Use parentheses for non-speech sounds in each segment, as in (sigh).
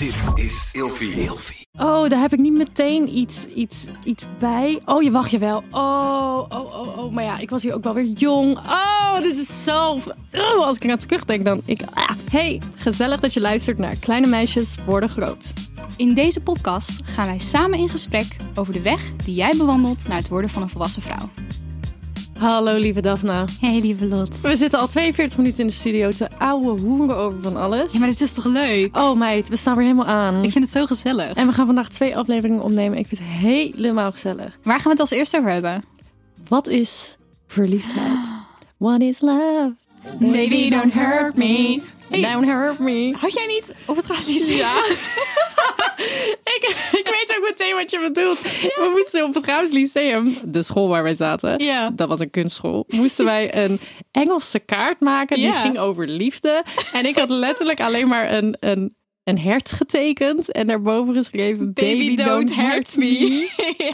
Dit is Ilfie. Ilfie. Oh, daar heb ik niet meteen iets, iets, iets bij. Oh, je wacht je wel. Oh, oh, oh, oh. Maar ja, ik was hier ook wel weer jong. Oh, dit is zo... Oh, als ik aan het terugdenk, dan... Ik, ah. Hey, gezellig dat je luistert naar Kleine Meisjes Worden Groot. In deze podcast gaan wij samen in gesprek over de weg die jij bewandelt naar het worden van een volwassen vrouw. Hallo, lieve Daphne. Hey lieve Lot. We zitten al 42 minuten in de studio te ouwe hoeren over van alles. Ja, maar dit is toch leuk? Oh meid, we staan weer helemaal aan. Ik vind het zo gezellig. En we gaan vandaag twee afleveringen opnemen. Ik vind het helemaal gezellig. Waar gaan we het als eerste over hebben? Wat is verliefdheid? (gasps) What is love? Baby, don't hurt me. Hey. Don't hurt me. Had jij niet op het gaat zingen? Ja. (laughs) (laughs) ik, ik weet ook meteen wat je bedoelt. We moesten op het Graus Lyceum, de school waar wij zaten, Ja. dat was een kunstschool, moesten wij een Engelse kaart maken die Ja. ging over liefde. En ik had letterlijk alleen maar een, een, een hert getekend en daarboven geschreven Baby, don't, hurt me. (laughs)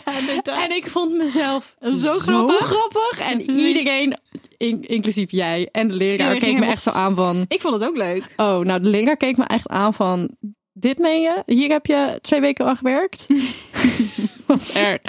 ja, inderdaad. En ik vond mezelf Zo grappig. grappig. En Precies. iedereen, in- inclusief jij en de leraar, Iedereen keek me echt zo aan van... Ik vond het ook leuk. Oh, nou, de leraar keek me echt aan van... Dit meen je? Hier heb je twee weken aan gewerkt? (laughs) Wat erg.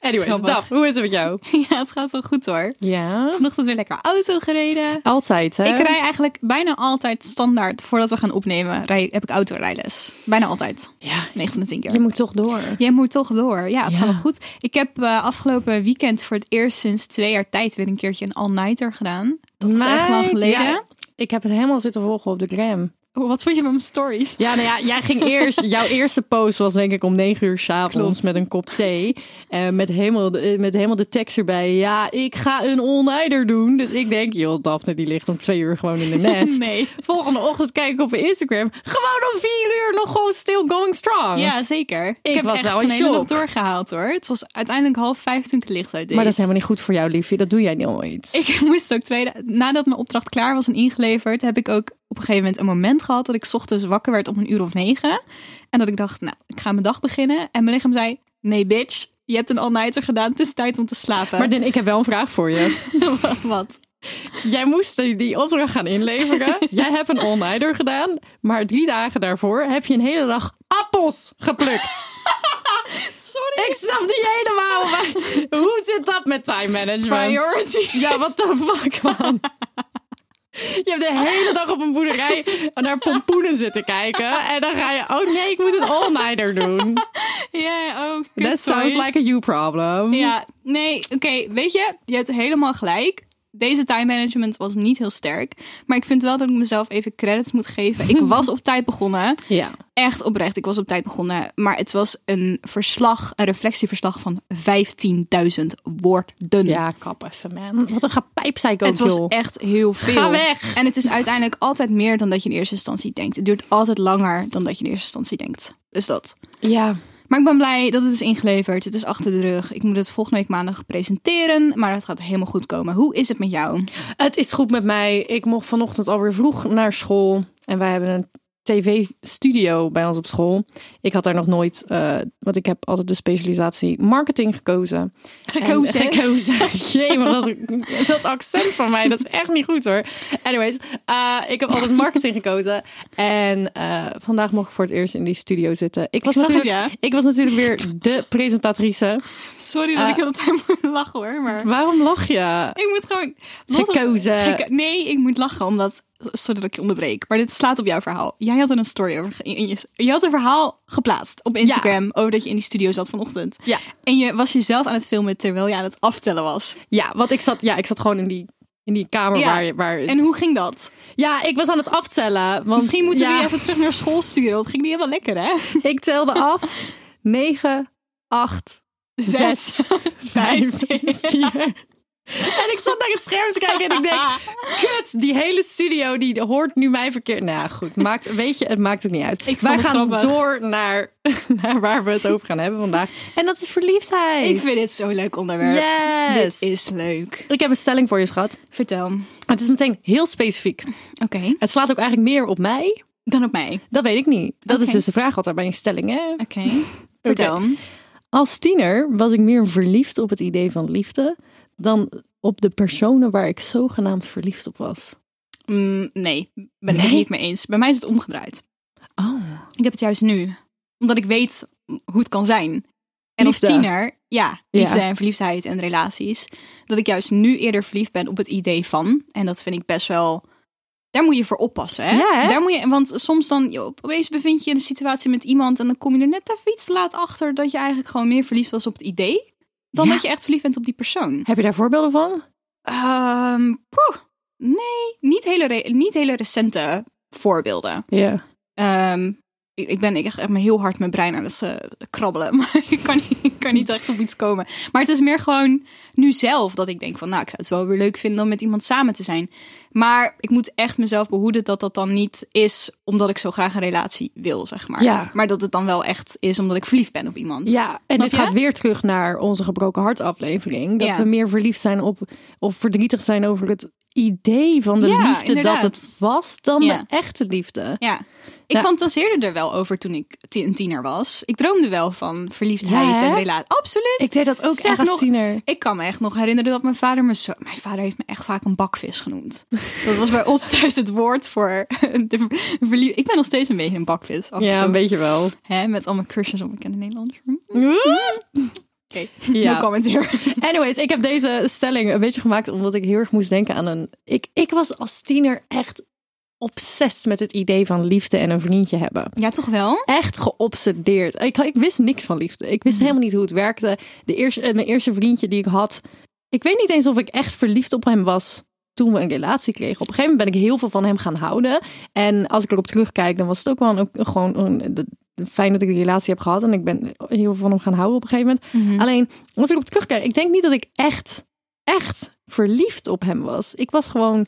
Anyways. Daf, hoe is het met jou? (laughs) Ja, het gaat wel goed hoor. Ja. Vanochtend weer lekker auto gereden. Altijd, hè? Ik rij eigenlijk bijna altijd standaard voordat we gaan opnemen. Rij, heb ik autorijles. Bijna altijd. Ja, 9 van de 10 keer. je moet toch door. Jij moet toch door. Ja, het Ja. gaat wel goed. Ik heb eh, afgelopen weekend voor het eerst sinds twee jaar tijd weer een keertje een all-nighter gedaan. Dat was echt lang geleden. ja. Ik heb het helemaal zitten volgen op de gram. Wat vond je van mijn stories? Ja, nou ja, jij ging eerst. Jouw (laughs) eerste post was denk ik om negen uur s'avonds met een kop thee. eh, met, helemaal, de- met helemaal de tekst erbij. Ja, ik ga een all-nighter doen. Dus ik denk, joh, Daphne die ligt om twee uur gewoon in de nest. (laughs) Nee. Volgende ochtend kijk ik op Instagram. Gewoon om vier uur nog gewoon still going strong. Ja, zeker. Ik, heb was echt wel een hele shock. doorgehaald hoor. Het was uiteindelijk half vijf toen ik licht uit deed. Maar dat is helemaal niet goed voor jou, liefje. Dat doe jij nooit. Ik moest ook twee da- nadat mijn opdracht klaar was en ingeleverd, heb ik ook op een gegeven moment een moment gehad dat ik 's ochtends wakker werd om een uur of negen. En dat ik dacht, nou, ik ga mijn dag beginnen. En mijn lichaam zei, nee bitch, je hebt een all-nighter gedaan, het is tijd om te slapen. Maar Din, ik heb wel een vraag voor je. (laughs) Wat? Jij moest die, die opdracht gaan inleveren. (laughs) Jij hebt een all-nighter gedaan. Maar drie dagen daarvoor heb je een hele dag appels geplukt. (laughs) Sorry. Ik snap niet helemaal. Maar hoe zit dat met time management? Priority. Ja, wat de fuck, man. (laughs) Je hebt de hele dag op een boerderij naar pompoenen zitten kijken. En dan ga je, oh nee, ik moet een all-nighter doen. (laughs) Ja, oh, kut, That sounds sorry. like a you problem. Ja, nee, oké, weet je, je hebt helemaal gelijk. Deze time management was niet heel sterk. Maar ik vind wel dat ik mezelf even credits moet geven. Ik (laughs) was op tijd begonnen. Ja. Echt oprecht, ik was op tijd begonnen. Maar het was een verslag, een reflectieverslag van 15.000 woorden. Ja, kap even, man. Wat een gepijpzeik ook, het was joh. echt heel veel. Ga weg. En het is uiteindelijk altijd meer dan dat je in eerste instantie denkt. Het duurt altijd langer dan dat je in eerste instantie denkt. Dus dat. Ja. Maar ik ben blij dat het is ingeleverd. Het is achter de rug. Ik moet het volgende week maandag presenteren. Maar het gaat helemaal goed komen. Hoe is het met jou? Het is goed met mij. Ik mocht vanochtend alweer vroeg naar school. En wij hebben een tv-studio bij ons op school. Ik had daar nog nooit, eh, want ik heb altijd de specialisatie marketing gekozen. Gekozen? En, gekozen. (laughs) Jee, maar dat, dat accent van mij, dat is echt niet goed hoor. Anyways, eh, ik heb altijd marketing gekozen. En eh, vandaag mocht ik voor het eerst in die studio zitten. Ik was, het, natuurlijk, ja. ik was natuurlijk weer de presentatrice. Sorry dat ik de hele tijd moet lachen hoor. Maar Waarom lach je? ik moet gewoon... Lotte- Gekozen. Geko- nee, ik moet lachen omdat... Sorry dat ik je onderbreek. Maar dit slaat op jouw verhaal. Jij had er een story over. In je, je had een verhaal geplaatst op Instagram. Over dat je in die studio zat vanochtend. Ja. En je was jezelf aan het filmen terwijl je aan het aftellen was. Ja, want ik zat, ja, ik zat gewoon in die, in die kamer Ja. waar, waar... En hoe ging dat? Ja, ik was aan het aftellen. Want, Misschien moeten we ja, die even terug naar school sturen. Want het ging niet helemaal lekker, hè? (laughs) Ik telde af. 9, 8, 6, 5, 4. (laughs) En ik zat naar het scherm te kijken en ik denk... (laughs) Kut, die hele studio die hoort nu mijn verkeer. Nou goed. Maakt, weet je, het maakt ook niet uit. Ik Wij het gaan grappig. door naar, (laughs) naar waar we het over gaan hebben vandaag. En dat is verliefdheid. Ik vind dit zo'n leuk onderwerp. Yes. Dit is leuk. Ik heb een stelling voor je, schat. Vertel. Het is meteen heel specifiek. Oké. Het slaat ook eigenlijk meer op mij. Dan op mij. Dat weet ik niet. Dat is dus de vraag altijd bij een stelling, hè? Oké. Vertel. Als tiener was ik meer verliefd op het idee van liefde dan op de personen waar ik zogenaamd verliefd op was. Mm, nee, ben ik Nee? niet mee eens. Bij mij is het omgedraaid. Oh. Ik heb het juist nu. Omdat ik weet hoe het kan zijn. En als tiener, ja, liefde Ja. en verliefdheid en relaties. Dat ik juist nu eerder verliefd ben op het idee van. En dat vind ik best wel... Daar moet je voor oppassen, hè? Ja, hè? Daar moet je, want soms dan, joh, opeens bevind je je in een situatie met iemand... en dan kom je er net even iets te laat achter... dat je eigenlijk gewoon meer verliefd was op het idee... dan Ja. dat je echt verliefd bent op die persoon. Heb je daar voorbeelden van? Ehm, poeh, nee, niet hele, niet hele recente voorbeelden. Ja. Ehm, ik, ik ben ik echt me heel hard mijn brein aan het eh, krabbelen. (laughs) Maar ik kan, niet, kan niet echt op iets komen. Maar het is meer gewoon nu zelf dat ik denk van... nou, ik zou het wel weer leuk vinden om met iemand samen te zijn. Maar ik moet echt mezelf behoeden dat dat dan niet is... omdat ik zo graag een relatie wil, zeg maar. Ja. Maar dat het dan wel echt is omdat ik verliefd ben op iemand. Ja, en dit je? gaat weer terug naar onze gebroken hart aflevering. Dat Ja. we meer verliefd zijn op of verdrietig zijn over het idee van de Ja, liefde inderdaad. dat het was dan Ja. de echte liefde. Ja. Ik Ja. fantaseerde er wel over toen ik een tiener was. Ik droomde wel van verliefdheid en relatie. Absoluut. Ik deed dat ook echt als nog, tiener. Ik kan me echt nog herinneren dat mijn vader me zo... Mijn vader heeft me echt vaak een bakvis genoemd. Dat was bij ons thuis het woord voor de verlie- Ik ben nog steeds een beetje een bakvis. Af Ja, een beetje wel. Hè, met al mijn cursus op bekende Nederlanders. Hm? Oké, (laughs) Ja. no comment here. (laughs) Anyways, ik heb deze stelling een beetje gemaakt omdat ik heel erg moest denken aan een. Ik, ik was als tiener echt obsessief met het idee van liefde en een vriendje hebben. Ja, toch wel? Echt geobsedeerd. Ik, ik wist niks van liefde. Ik wist helemaal niet hoe het werkte. De eerste, eh, mijn eerste vriendje die ik had. Ik weet niet eens of ik echt verliefd op hem was toen we een relatie kregen. Op een gegeven moment ben ik heel veel van hem gaan houden. En als ik erop terugkijk, dan was het ook wel een, gewoon een, fijn dat ik een relatie heb gehad. En ik ben heel veel van hem gaan houden op een gegeven moment. Mhm. Alleen, als ik op terugkijk, ik denk niet dat ik echt, echt verliefd op hem was. Ik was gewoon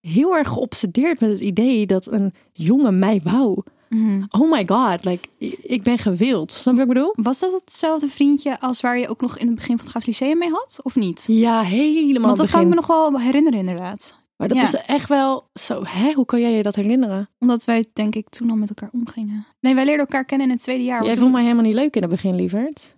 heel erg geobsedeerd met het idee dat een jongen mij wou. Mhm. Oh my god, like, ik ben gewild. Snap je wat ik bedoel? Was dat hetzelfde vriendje als waar je ook nog in het begin van het Graaf Lyceum mee had? Of niet? Ja, helemaal Want dat kan ik me nog wel herinneren inderdaad. Maar dat Ja. is echt wel zo, hè? Hoe kan jij je dat herinneren? Omdat wij denk ik toen al met elkaar omgingen. Nee, wij leerden elkaar kennen in het tweede jaar. jij vond mij helemaal niet leuk in het begin, lieverd.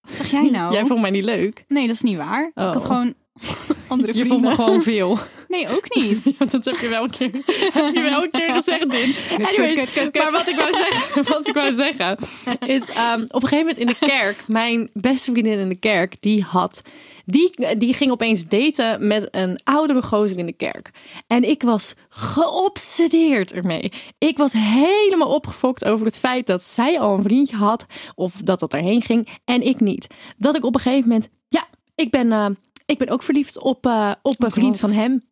Wat zeg jij nou? (laughs) Jij vond mij niet leuk. Nee, dat is niet waar. Oh. Ik had gewoon (laughs) andere Je vrienden. vond me gewoon veel. (laughs) Nee, ook niet. (laughs) Ja, dat heb je wel een keer, (laughs) heb je wel een keer gezegd, Din. Anyways, kut, kut, kut. Maar wat ik wou zeggen, (laughs) wat ik wou zeggen is ehm, op een gegeven moment in de kerk, mijn beste vriendin in de kerk, die had, die, die ging opeens daten met een oudere gozer in de kerk. En ik was geobsedeerd ermee. Ik was helemaal opgefokt over het feit dat zij al een vriendje had of dat dat erheen ging en ik niet. Dat ik op een gegeven moment, ja, ik ben, eh, ik ben ook verliefd op, eh, op een vriend van hem.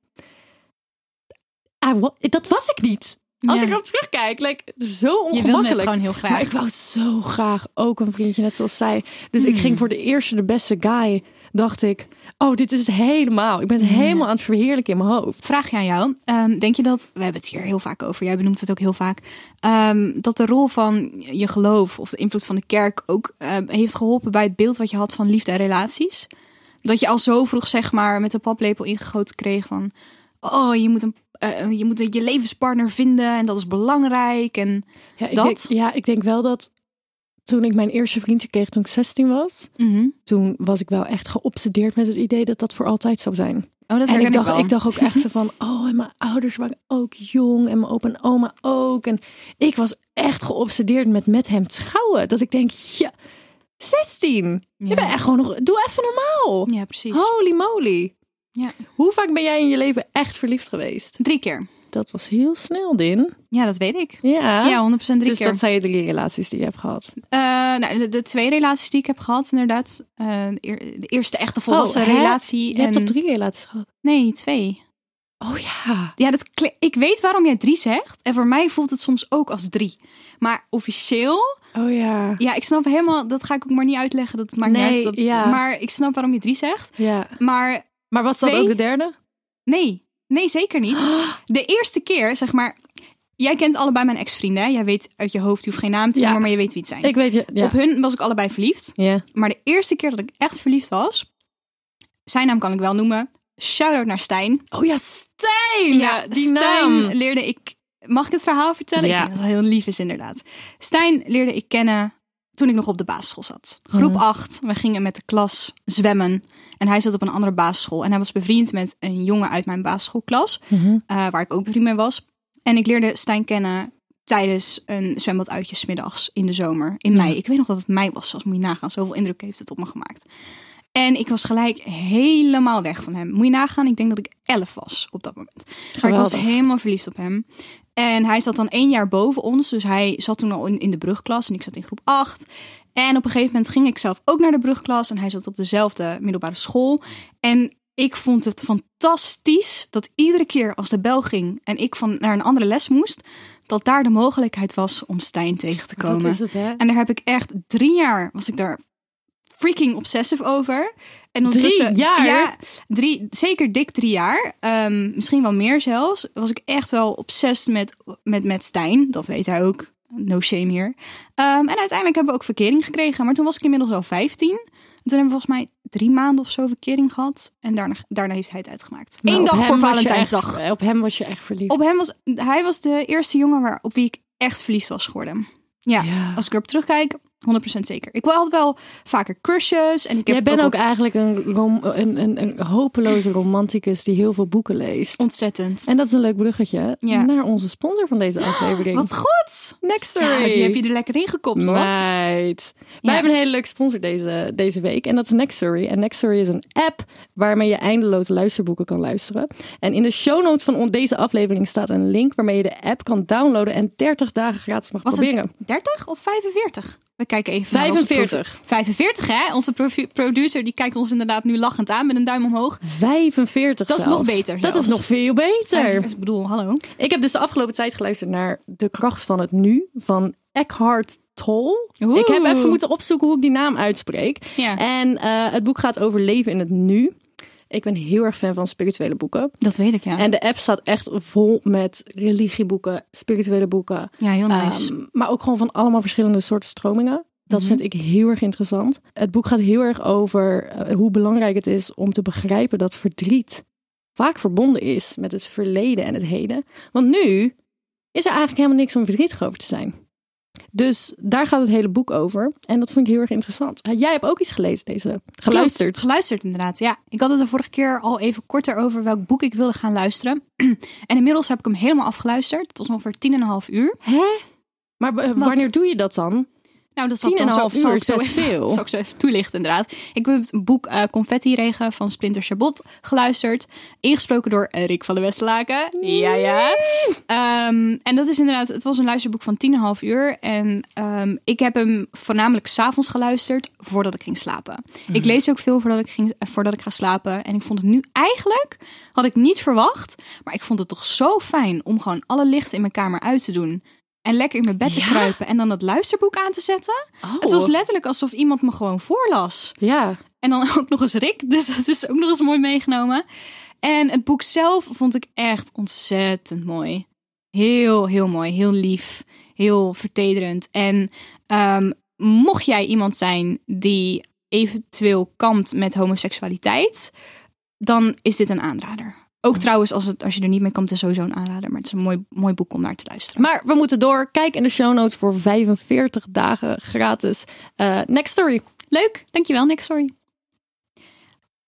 Ah, dat was ik niet. Als Ja. ik erop terugkijk, like, zo Je wilde het ongemakkelijk. gewoon heel graag. Maar ik wou zo graag ook een vriendje, net zoals zij. Dus ik Hmm. ging voor de eerste, de beste guy. Dacht ik, oh, dit is het helemaal. Ik ben het helemaal aan het verheerlijken in mijn hoofd. Vraag je aan jou. Ehm, denk je dat, we hebben het hier heel vaak over, jij benoemt het ook heel vaak, ehm, dat de rol van je geloof of de invloed van de kerk ook ehm, heeft geholpen bij het beeld wat je had van liefde en relaties? Dat je al zo vroeg, zeg maar, met de paplepel ingegoten kreeg van, oh, je moet, een, eh, je, moet je levenspartner vinden en dat is belangrijk. En Ja, ik Dat? Denk, ja, ik denk wel dat toen ik mijn eerste vriendje kreeg toen ik 16 was, toen was ik wel echt geobsedeerd met het idee dat dat voor altijd zou zijn. Oh, dat en ik dacht, ik dacht ook echt zo van, (laughs) oh, en mijn ouders waren ook jong en mijn opa en oma ook. En ik was echt geobsedeerd met met hem trouwen. Dat ik denk, ja, 16. Je bent echt gewoon nog, doe even normaal. Ja, precies. Holy moly. Ja. Hoe vaak ben jij in je leven echt verliefd geweest? Drie keer. Dat was heel snel, Din. Ja, dat weet ik. Ja. Ja, 100% drie dus keer. dat zijn je drie relaties die je hebt gehad. Eh, nou, de, de twee relaties die ik heb gehad, inderdaad. Eh, de, eer- de eerste echte volwassen Oh, relatie. Je hebt toch drie relaties gehad? Nee, twee. Oh ja. Ja, dat ik weet waarom jij drie zegt. En voor mij voelt het soms ook als drie. Maar officieel, Oh ja. ja, ik snap helemaal, dat ga ik ook maar niet uitleggen. Dat maakt Nee, niet uit. Dat, ja. Maar ik snap waarom je drie zegt. Ja. Maar Maar was dat Twee? ook de derde? nee, nee, zeker niet. (gasps) De eerste keer, zeg maar, jij kent allebei mijn ex-vrienden. Jij weet uit je hoofd, je hoeft geen naam te Ja. noemen, maar je weet wie het zijn. Ik weet je. Ja. Op hun was ik allebei verliefd. Ja. Maar de eerste keer dat ik echt verliefd was, zijn naam kan ik wel noemen. Shout-out naar Stijn. Oh ja, Stijn. Ja, die Stijn naam. leerde ik. Mag ik het verhaal vertellen? Ja. Ik denk dat het heel lief is, inderdaad. Stijn leerde ik kennen toen ik nog op de basisschool zat. Groep Mhm. 8. We gingen met de klas zwemmen. En hij zat op een andere basisschool. En hij was bevriend met een jongen uit mijn basisschoolklas. Mhm. eh, waar ik ook bevriend mee was. En ik leerde Stijn kennen tijdens een zwembaduitje 's middags in de zomer. In mei. Ik weet nog dat het mei was, zelfs moet je nagaan. Zoveel indruk heeft het op me gemaakt. En ik was gelijk helemaal weg van hem. Moet je nagaan, ik denk dat ik elf was op dat moment. Maar ik was helemaal verliefd op hem. En hij zat dan één jaar boven ons. Dus hij zat toen al in, in de brugklas en ik zat in groep 8. En op een gegeven moment ging ik zelf ook naar de brugklas. En hij zat op dezelfde middelbare school. En ik vond het fantastisch dat iedere keer als de bel ging en ik van naar een andere les moest, dat daar de mogelijkheid was om Stijn tegen te komen. Dat is het, hè? En daar heb ik echt drie jaar, was ik daar freaking obsessive over. En ondertussen, jaar? Ja, drie, zeker dik drie jaar. Ehm, misschien wel meer zelfs. Was ik echt wel obsessed met, met, met Stijn. Dat weet hij ook. No shame hier. Ehm, en uiteindelijk hebben we ook verkering gekregen. Maar toen was ik inmiddels al 15. En toen hebben we volgens mij drie maanden of zo verkering gehad. En daarna, daarna heeft hij het uitgemaakt. Maar Eén dag voor Valentijnsdag. echt- op hem was je echt verliefd. Op hem was, hij was de eerste jongen waar, op wie ik echt verliefd was geworden. Ja, Ja. als ik erop terugkijk, 100% zeker. Ik had wel vaker crushes. En ik heb Jij bent ook eigenlijk een, rom- een, een, een hopeloze romanticus die heel veel boeken leest. ontzettend. En dat is een leuk bruggetje Ja. naar onze sponsor van deze aflevering. Wat goed! Nextory. Ja, die heb je er lekker in? Meid. Ja. Wij hebben een hele leuke sponsor deze, deze week. En dat is Nextory. En Nextory is een app waarmee je eindeloze luisterboeken kan luisteren. En in de show notes van deze aflevering staat een link waarmee je de app kan downloaden en 30 dagen gratis mag Was proberen. het 30 of 45? We kijken even naar onze 45. profi- 45, hè? Onze producer die kijkt ons inderdaad nu lachend aan met een duim omhoog. 45 Dat is nog beter Dat is nog veel beter. Ik bedoel, hallo. Ik heb dus de afgelopen tijd geluisterd naar De Kracht van het Nu van Eckhart Tolle. Oeh. Ik heb even moeten opzoeken hoe ik die naam uitspreek. Ja. En eh, het boek gaat over leven in het nu. Ik ben heel erg fan van spirituele boeken. Dat weet ik, ja. En de app staat echt vol met religieboeken, spirituele boeken. ja, heel nice. Ehm, maar ook gewoon van allemaal verschillende soorten stromingen. Dat Mhm. vind ik heel erg interessant. Het boek gaat heel erg over eh, hoe belangrijk het is om te begrijpen dat verdriet vaak verbonden is met het verleden en het heden. Want nu is er eigenlijk helemaal niks om verdrietig over te zijn. Dus daar gaat het hele boek over. En dat vond ik heel erg interessant. Jij hebt ook iets gelezen, deze. Geluisterd. Geluisterd inderdaad, ja. Ik had het de vorige keer al even korter over welk boek ik wilde gaan luisteren. (clears throat) en inmiddels heb ik hem helemaal afgeluisterd. Het was ongeveer tien en een half uur. Hè? Maar wanneer doe je dat dan? Nou, dat zal ik dan zo- half zal uur ik zo veel. Zal ik zo even toelichten, inderdaad. Ik heb het boek eh, Confetti Regen van Splinter Chabot geluisterd. Ingesproken door Rick van de Westerlaken. Ja, ja. Ehm, en dat is inderdaad, het was een luisterboek van 10,5 uur. En ehm, ik heb hem voornamelijk s'avonds geluisterd voordat ik ging slapen. Ik lees ook veel voordat ik, ging, eh, voordat ik ga slapen. En ik vond het nu eigenlijk, had ik niet verwacht. Maar ik vond het toch zo fijn om gewoon alle lichten in mijn kamer uit te doen. En lekker in mijn bed te Ja? kruipen en dan dat luisterboek aan te zetten. Oh. Het was letterlijk alsof iemand me gewoon voorlas. Ja. En dan (laughs) ook nog eens Rick, dus dat is ook nog eens mooi meegenomen. En het boek zelf vond ik echt ontzettend mooi. Heel, heel mooi. Heel lief. Heel vertederend. En ehm, mocht jij iemand zijn die eventueel kampt met homoseksualiteit, dan is dit een aanrader. Ook trouwens, als, het, als je er niet mee kampt, is het sowieso een aanrader. Maar het is een mooi, mooi boek om naar te luisteren. Maar we moeten door. Kijk in de show notes voor 45 dagen gratis. Eh, next story. Leuk, dankjewel Nick, sorry.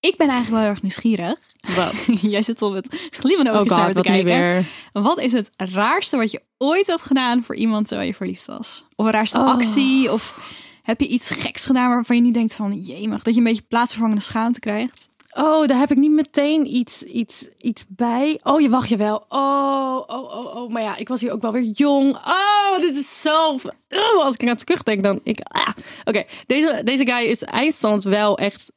Ik ben eigenlijk wel erg nieuwsgierig. Wat? (laughs) Jij zit al met glimmende Oh ogen me god, te kijken. Wat is het raarste wat je ooit hebt gedaan voor iemand terwijl je verliefd was? Of een raarste Oh. actie? Of heb je iets geks gedaan waarvan je niet denkt van... Jemig, dat je een beetje plaatsvervangende schaamte krijgt? Oh, daar heb ik niet meteen iets, iets, iets bij. Oh, je wacht je wel. Oh, oh, oh, oh. Maar ja, ik was hier ook wel weer jong. Oh, dit is zo... Oh, als ik aan terugdenk, dan... Ik, ah. Oké, deze, deze guy is eindstand wel echt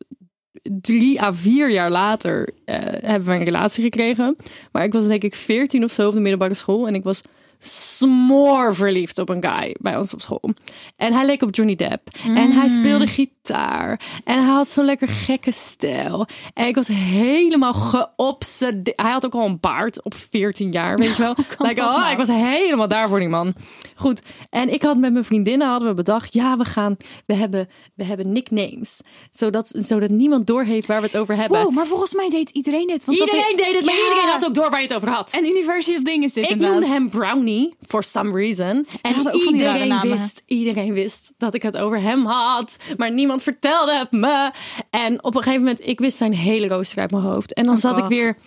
drie à vier jaar later eh, hebben we een relatie gekregen. Maar ik was denk ik veertien of zo op de middelbare school. En ik was smoor verliefd op een guy bij ons op school. En hij leek op Johnny Depp. En hij speelde gitaar. En hij had zo'n lekker gekke stijl. En ik was helemaal geobsedeerd. Hij had ook al een baard op 14 jaar, weet je wel. (laughs) Like, dat oh, nou? ik was helemaal daar voor die man. Goed. En ik had met mijn vriendinnen hadden we bedacht, ja, we gaan, we hebben, we hebben nicknames. Zodat, zodat niemand doorheeft waar we het over hebben. Wow, maar volgens mij deed iedereen dit. Want dat Iedereen is- deed het, maar Ja. iedereen had ook door waar je het over had. En University of Ding is dit Ik inderdaad. noemde hem Brownie, for some reason. En iedereen wist, iedereen wist dat ik het over hem had. Maar niemand vertelde het me. En op een gegeven moment, ik wist zijn hele rooster uit mijn hoofd. En dan Oh zat ik weer...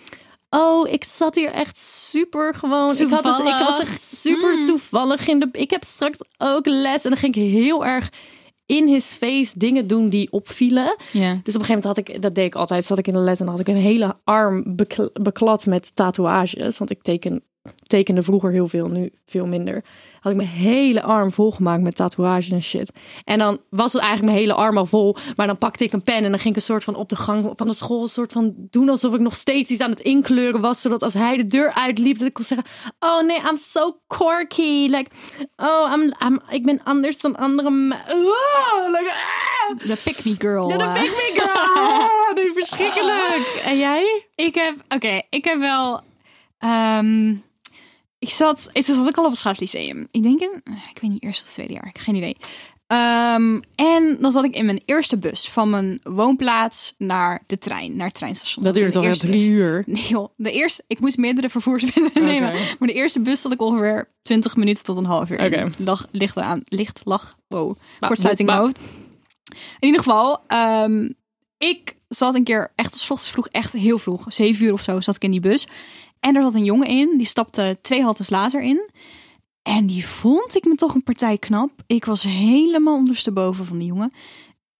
Oh, ik zat hier echt super gewoon. Ik, had het, ik was echt super Mm. toevallig in de. Ik heb straks ook les en dan ging ik heel erg in his face dingen doen die opvielen. Ja. Dus op een gegeven moment had ik, dat deed ik altijd, zat ik in de les en dan had ik een hele arm bekl- beklad met tatoeages. Want ik teken, tekende vroeger heel veel, nu veel minder. Had ik mijn hele arm volgemaakt met tatoeages en shit. En dan was het eigenlijk mijn hele arm al vol. Maar dan pakte ik een pen en dan ging ik een soort van op de gang van de school... een soort van doen alsof ik nog steeds iets aan het inkleuren was. Zodat als hij de deur uitliep, dat ik kon zeggen... Oh nee, I'm so quirky. Like, oh, I'm, I'm, ik ben anders dan andere... me- Oh, like, ah! De pick me girl. Ja, de eh. Big Big Girl. (laughs) Dat is verschrikkelijk. En jij? Ik heb, oké, ik heb wel. ehm, ik zat, het zat ik al op het schaatslyceum. Ik denk in, ik weet niet, eerste of tweede jaar, ik heb geen idee. Ehm, en dan zat ik in mijn eerste bus van mijn woonplaats naar de trein, naar het treinstation. Dat duurt In de alweer drie uur. (laughs) Nee joh, de eerste, ik moest meerdere vervoersmiddelen (laughs) nemen. Maar de eerste bus zat ik ongeveer 20 minuten tot een half uur. Oké. Lag, licht aan, licht, lag, wow, kortsluiting ba- in mijn hoofd. In ieder geval, ehm, ik zat een keer echt, 's ochtends vroeg, echt heel vroeg, zeven uur of zo, zat ik in die bus. En er zat een jongen in, die stapte twee haltes later in. En die vond ik me toch een partij knap. Ik was helemaal ondersteboven van die jongen.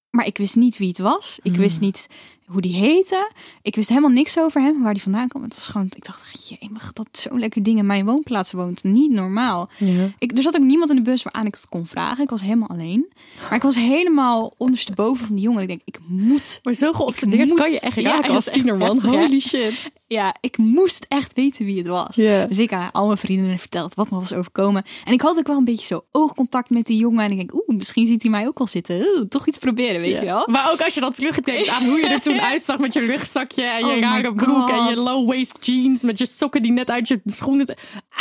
Maar ik wist niet wie het was. Ik wist niet hoe die heette. Ik wist helemaal niks over hem, waar die vandaan kwam. Het was gewoon, ik dacht, jee, dat zo'n lekker ding in mijn woonplaats woont. Niet normaal. Ja. Ik, er zat ook niemand in de bus waaraan ik het kon vragen. Ik was helemaal alleen. Maar ik was helemaal ondersteboven van die jongen. Ik denk, ik moet. Maar zo geobsedeerd moet- kan je echt Ja, raken als tienerman. Holy shit. Ja, ik moest echt weten wie het was. Dus ik aan al mijn vrienden verteld wat me was overkomen. En ik had ook wel een beetje zo oogcontact met die jongen. En ik denk, oeh, misschien ziet hij mij ook al zitten. Oeh, toch iets proberen, weet je wel? Maar ook als je dan terugdenkt aan hoe je er toen (laughs) uitzag met je rugzakje en je Oh rare broek en je low-waist jeans met je sokken die net uit je schoenen...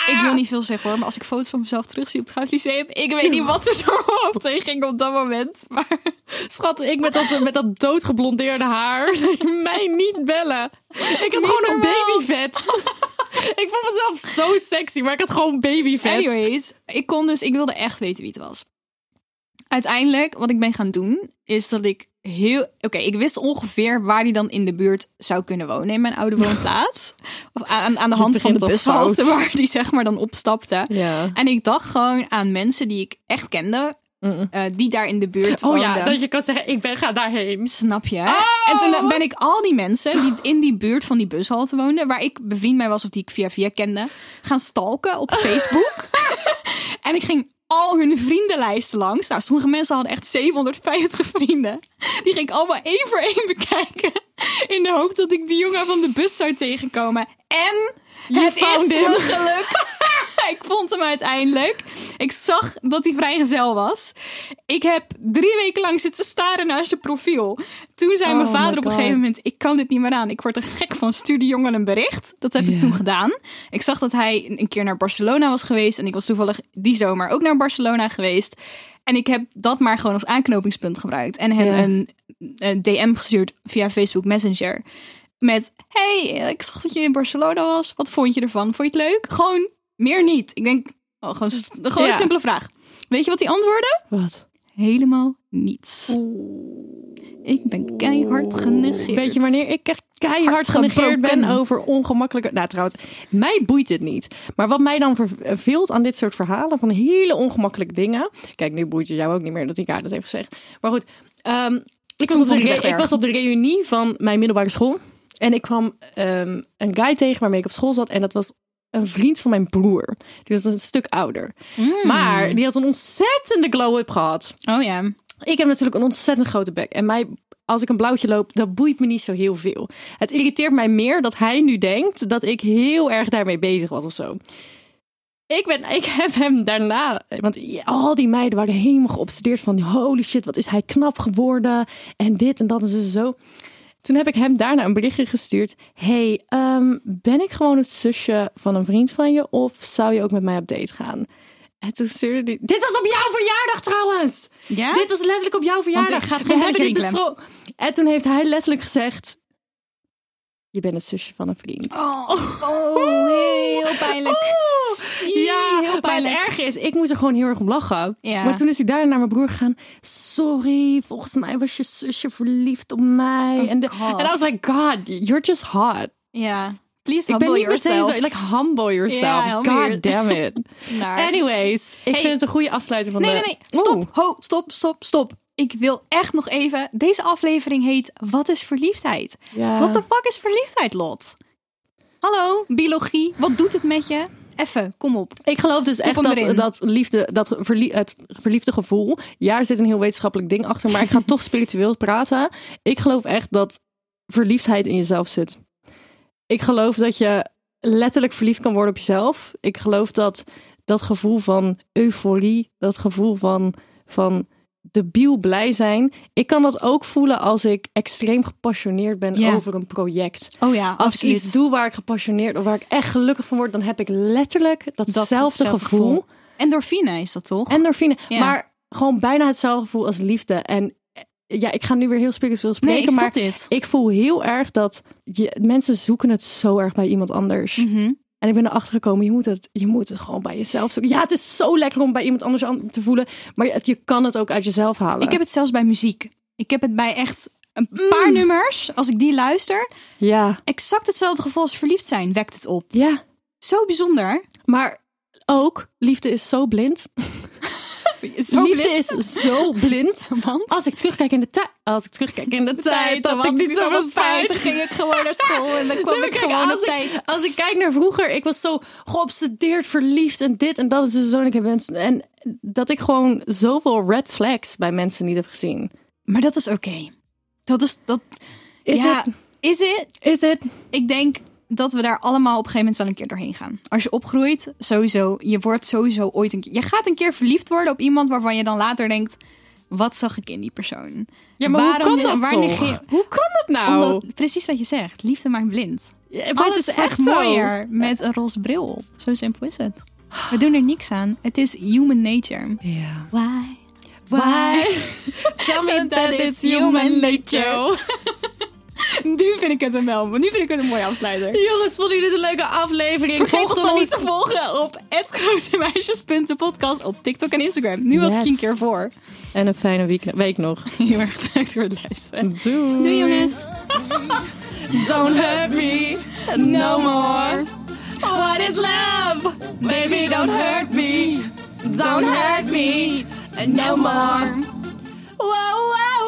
Ik wil niet veel zeggen hoor, maar als ik foto's van mezelf terugzie op het Goudslyceum, ik weet niet wat er door mijn hoofd heen ging op dat moment. Maar (laughs) Schat, ik met dat, met dat doodgeblondeerde haar. (laughs) Mij niet bellen. Ik had gewoon een babyvet. (laughs) ik vond mezelf zo sexy, maar ik had gewoon babyvet. anyways, ik kon dus, ik wilde echt weten wie het was. Uiteindelijk, wat ik ben gaan doen, is dat ik heel... Oké, ik wist ongeveer waar hij dan in de buurt zou kunnen wonen in mijn oude woonplaats. (laughs) Of aan, aan de hand van de al bushalte waar die zeg maar dan opstapte. Ja. En ik dacht gewoon aan mensen die ik echt kende, eh, die daar in de buurt Oh ja, dat je kan zeggen, ik ben ga daarheen. Snap je? Oh! En toen ben ik al die mensen die in die buurt van die bushalte woonden, waar ik bevriend mee was of die ik via via kende, gaan stalken op Facebook. (laughs) en ik ging al hun vriendenlijsten langs. Nou, sommige mensen hadden echt 750 vrienden. Die ging ik allemaal één voor één bekijken. In de hoop dat ik die jongen van de bus zou tegenkomen. En het is him. me gelukt. (laughs) ik vond hem uiteindelijk. Ik zag dat hij vrijgezel was. Ik heb drie weken lang zitten staren naar zijn profiel. Toen zei mijn Oh vader op een gegeven moment... ik kan dit niet meer aan. Ik word er gek van. Stuur die jongen een bericht. Dat heb ik toen gedaan. Ik zag dat hij een keer naar Barcelona was geweest. En ik was toevallig die zomer ook naar Barcelona geweest. En ik heb dat maar gewoon als aanknopingspunt gebruikt. En hem een, een DM gestuurd via Facebook Messenger. Met, hey, ik zag dat je in Barcelona was. Wat vond je ervan? Vond je het leuk? Gewoon meer niet. Ik denk, oh, gewoon, gewoon Ja. een simpele vraag. Weet je wat hij antwoordde? Wat? Helemaal niets. Ik ben keihard genegeerd. Weet je wanneer ik echt keihard genegeerd ben over ongemakkelijke... Nou trouwens, mij boeit het niet. Maar wat mij dan verveelt aan dit soort verhalen van hele ongemakkelijke dingen... Kijk, nu boeit het jou ook niet meer dat ik haar dat heeft gezegd. Maar goed, ehm, ik, was op de ik re- was op de reunie van mijn middelbare school. En ik kwam ehm, een guy tegen waarmee ik op school zat. En dat was een vriend van mijn broer. Die was een stuk ouder. Maar die had een ontzettende glow-up gehad. Oh ja. Ik heb natuurlijk een ontzettend grote bek. En mij, als ik een blauwtje loop, dat boeit me niet zo heel veel. Het irriteert mij meer dat hij nu denkt dat ik heel erg daarmee bezig was of zo. Ik, ben, ik (laughs) heb hem daarna, want al die meiden waren helemaal geobsedeerd van holy shit, wat is hij knap geworden en dit en dat en zo. Toen heb ik hem daarna een berichtje gestuurd. Hey, ehm, ben ik gewoon het zusje van een vriend van je of zou je ook met mij op date gaan? En toen stuurde hij... Dit was op jouw verjaardag trouwens! Ja? Dit was letterlijk op jouw verjaardag. ik ga het We geen hebben dit besproken. En toen heeft hij letterlijk gezegd... Je bent het zusje van een vriend. Oh, oh, heel pijnlijk. Oeh, ja, heel maar het pijnlijk. erge is, ik moest er gewoon heel erg om lachen. Ja. Maar toen is hij daarna naar mijn broer gegaan. Sorry, volgens mij was je zusje verliefd op mij. Oh, en de, en I was like, God, you're just hot. Ja. Please Ik ben humble niet yourself. zo... Like, humble yourself. Humble your- God damn it. (laughs) Anyways, ik Hey. vind het een goede afsluiting van Nee, de... nee, nee. Stop. Oeh. Ho, stop, stop, stop. Ik wil echt nog even... Deze aflevering heet Wat is verliefdheid? Ja. Wat de fuck is verliefdheid, Lot? Hallo, biologie. Wat doet het met je? Even, kom op. Ik geloof dus echt dat, dat liefde, dat verlie- het verliefde gevoel. Ja, er zit een heel wetenschappelijk ding achter, maar ik ga (laughs) toch spiritueel praten. Ik geloof echt dat verliefdheid in jezelf zit. Ik geloof dat je letterlijk verliefd kan worden op jezelf. Ik geloof dat dat gevoel van euforie, dat gevoel van, van debiel blij zijn. Ik kan dat ook voelen als ik extreem gepassioneerd ben over een project. Oh ja, Als ik iets doe waar ik gepassioneerd of waar ik echt gelukkig van word, dan heb ik letterlijk datzelfde gevoel. gevoel. Endorfine is dat toch? Endorfine. Ja. Maar gewoon bijna hetzelfde gevoel als liefde. En ja, ik ga nu weer heel spiritueel nee, spreken, maar dit. ik voel heel erg dat je, mensen zoeken het zo erg bij iemand anders. Mhm. En ik ben erachter gekomen, je moet, het, je moet het gewoon bij jezelf zoeken. Ja, het is zo lekker om bij iemand anders aan te voelen, maar je, je kan het ook uit jezelf halen. Ik heb het zelfs bij muziek. Ik heb het bij echt een paar Mm. nummers. Als ik die luister, Ja, exact hetzelfde gevoel als verliefd zijn wekt het op. ja. Zo bijzonder. Maar ook, liefde is zo blind. (laughs) Zo liefde blind. is zo blind. Want? Als ik terugkijk in de tijd. Als ik terugkijk in de tijd, dat had ik niet zoveel spijt. Dan ging ik gewoon naar school en dan (laughs) kwam Nee, ik kijk, gewoon op ik- tijd. Als ik kijk naar vroeger, ik was zo geobsedeerd, verliefd en dit en dat is dus zo. En ik heb mensen- En dat ik gewoon zoveel red flags bij mensen niet heb gezien. Maar dat is oké. Dat is dat. Is ja, het? is het? Is het? Ik denk dat we daar allemaal op een gegeven moment wel een keer doorheen gaan. Als je opgroeit, sowieso. Je wordt sowieso ooit een keer. Je gaat een keer verliefd worden op iemand waarvan je dan later denkt: wat zag ik in die persoon? Ja, maar Waarom hoe kan dat waar Hoe kan dat nou? Omdat, precies wat je zegt. Liefde maakt blind. Ja, maar Alles het is echt zo. mooier met een roze bril op. Zo simpel is het. We doen er niks aan. Het is human nature. Ja. Why? Why? (laughs) (laughs) Tell me that it's human nature. (laughs) (laughs) Nu vind ik het een wel. Nu vind ik het een mooie afsluiter. Jongens, vonden jullie dit een leuke aflevering? Vergeet ons dan niet te volgen op @grotemeisjes.podcast op TikTok en Instagram. Nu was ik je een keer voor. En een fijne week, week nog. (laughs) Heel erg bedankt voor het luisteren. Doei. Doei jongens. (laughs) Don't hurt me no more. What is love? Baby, don't hurt me. Don't hurt me no more. Whoa, whoa.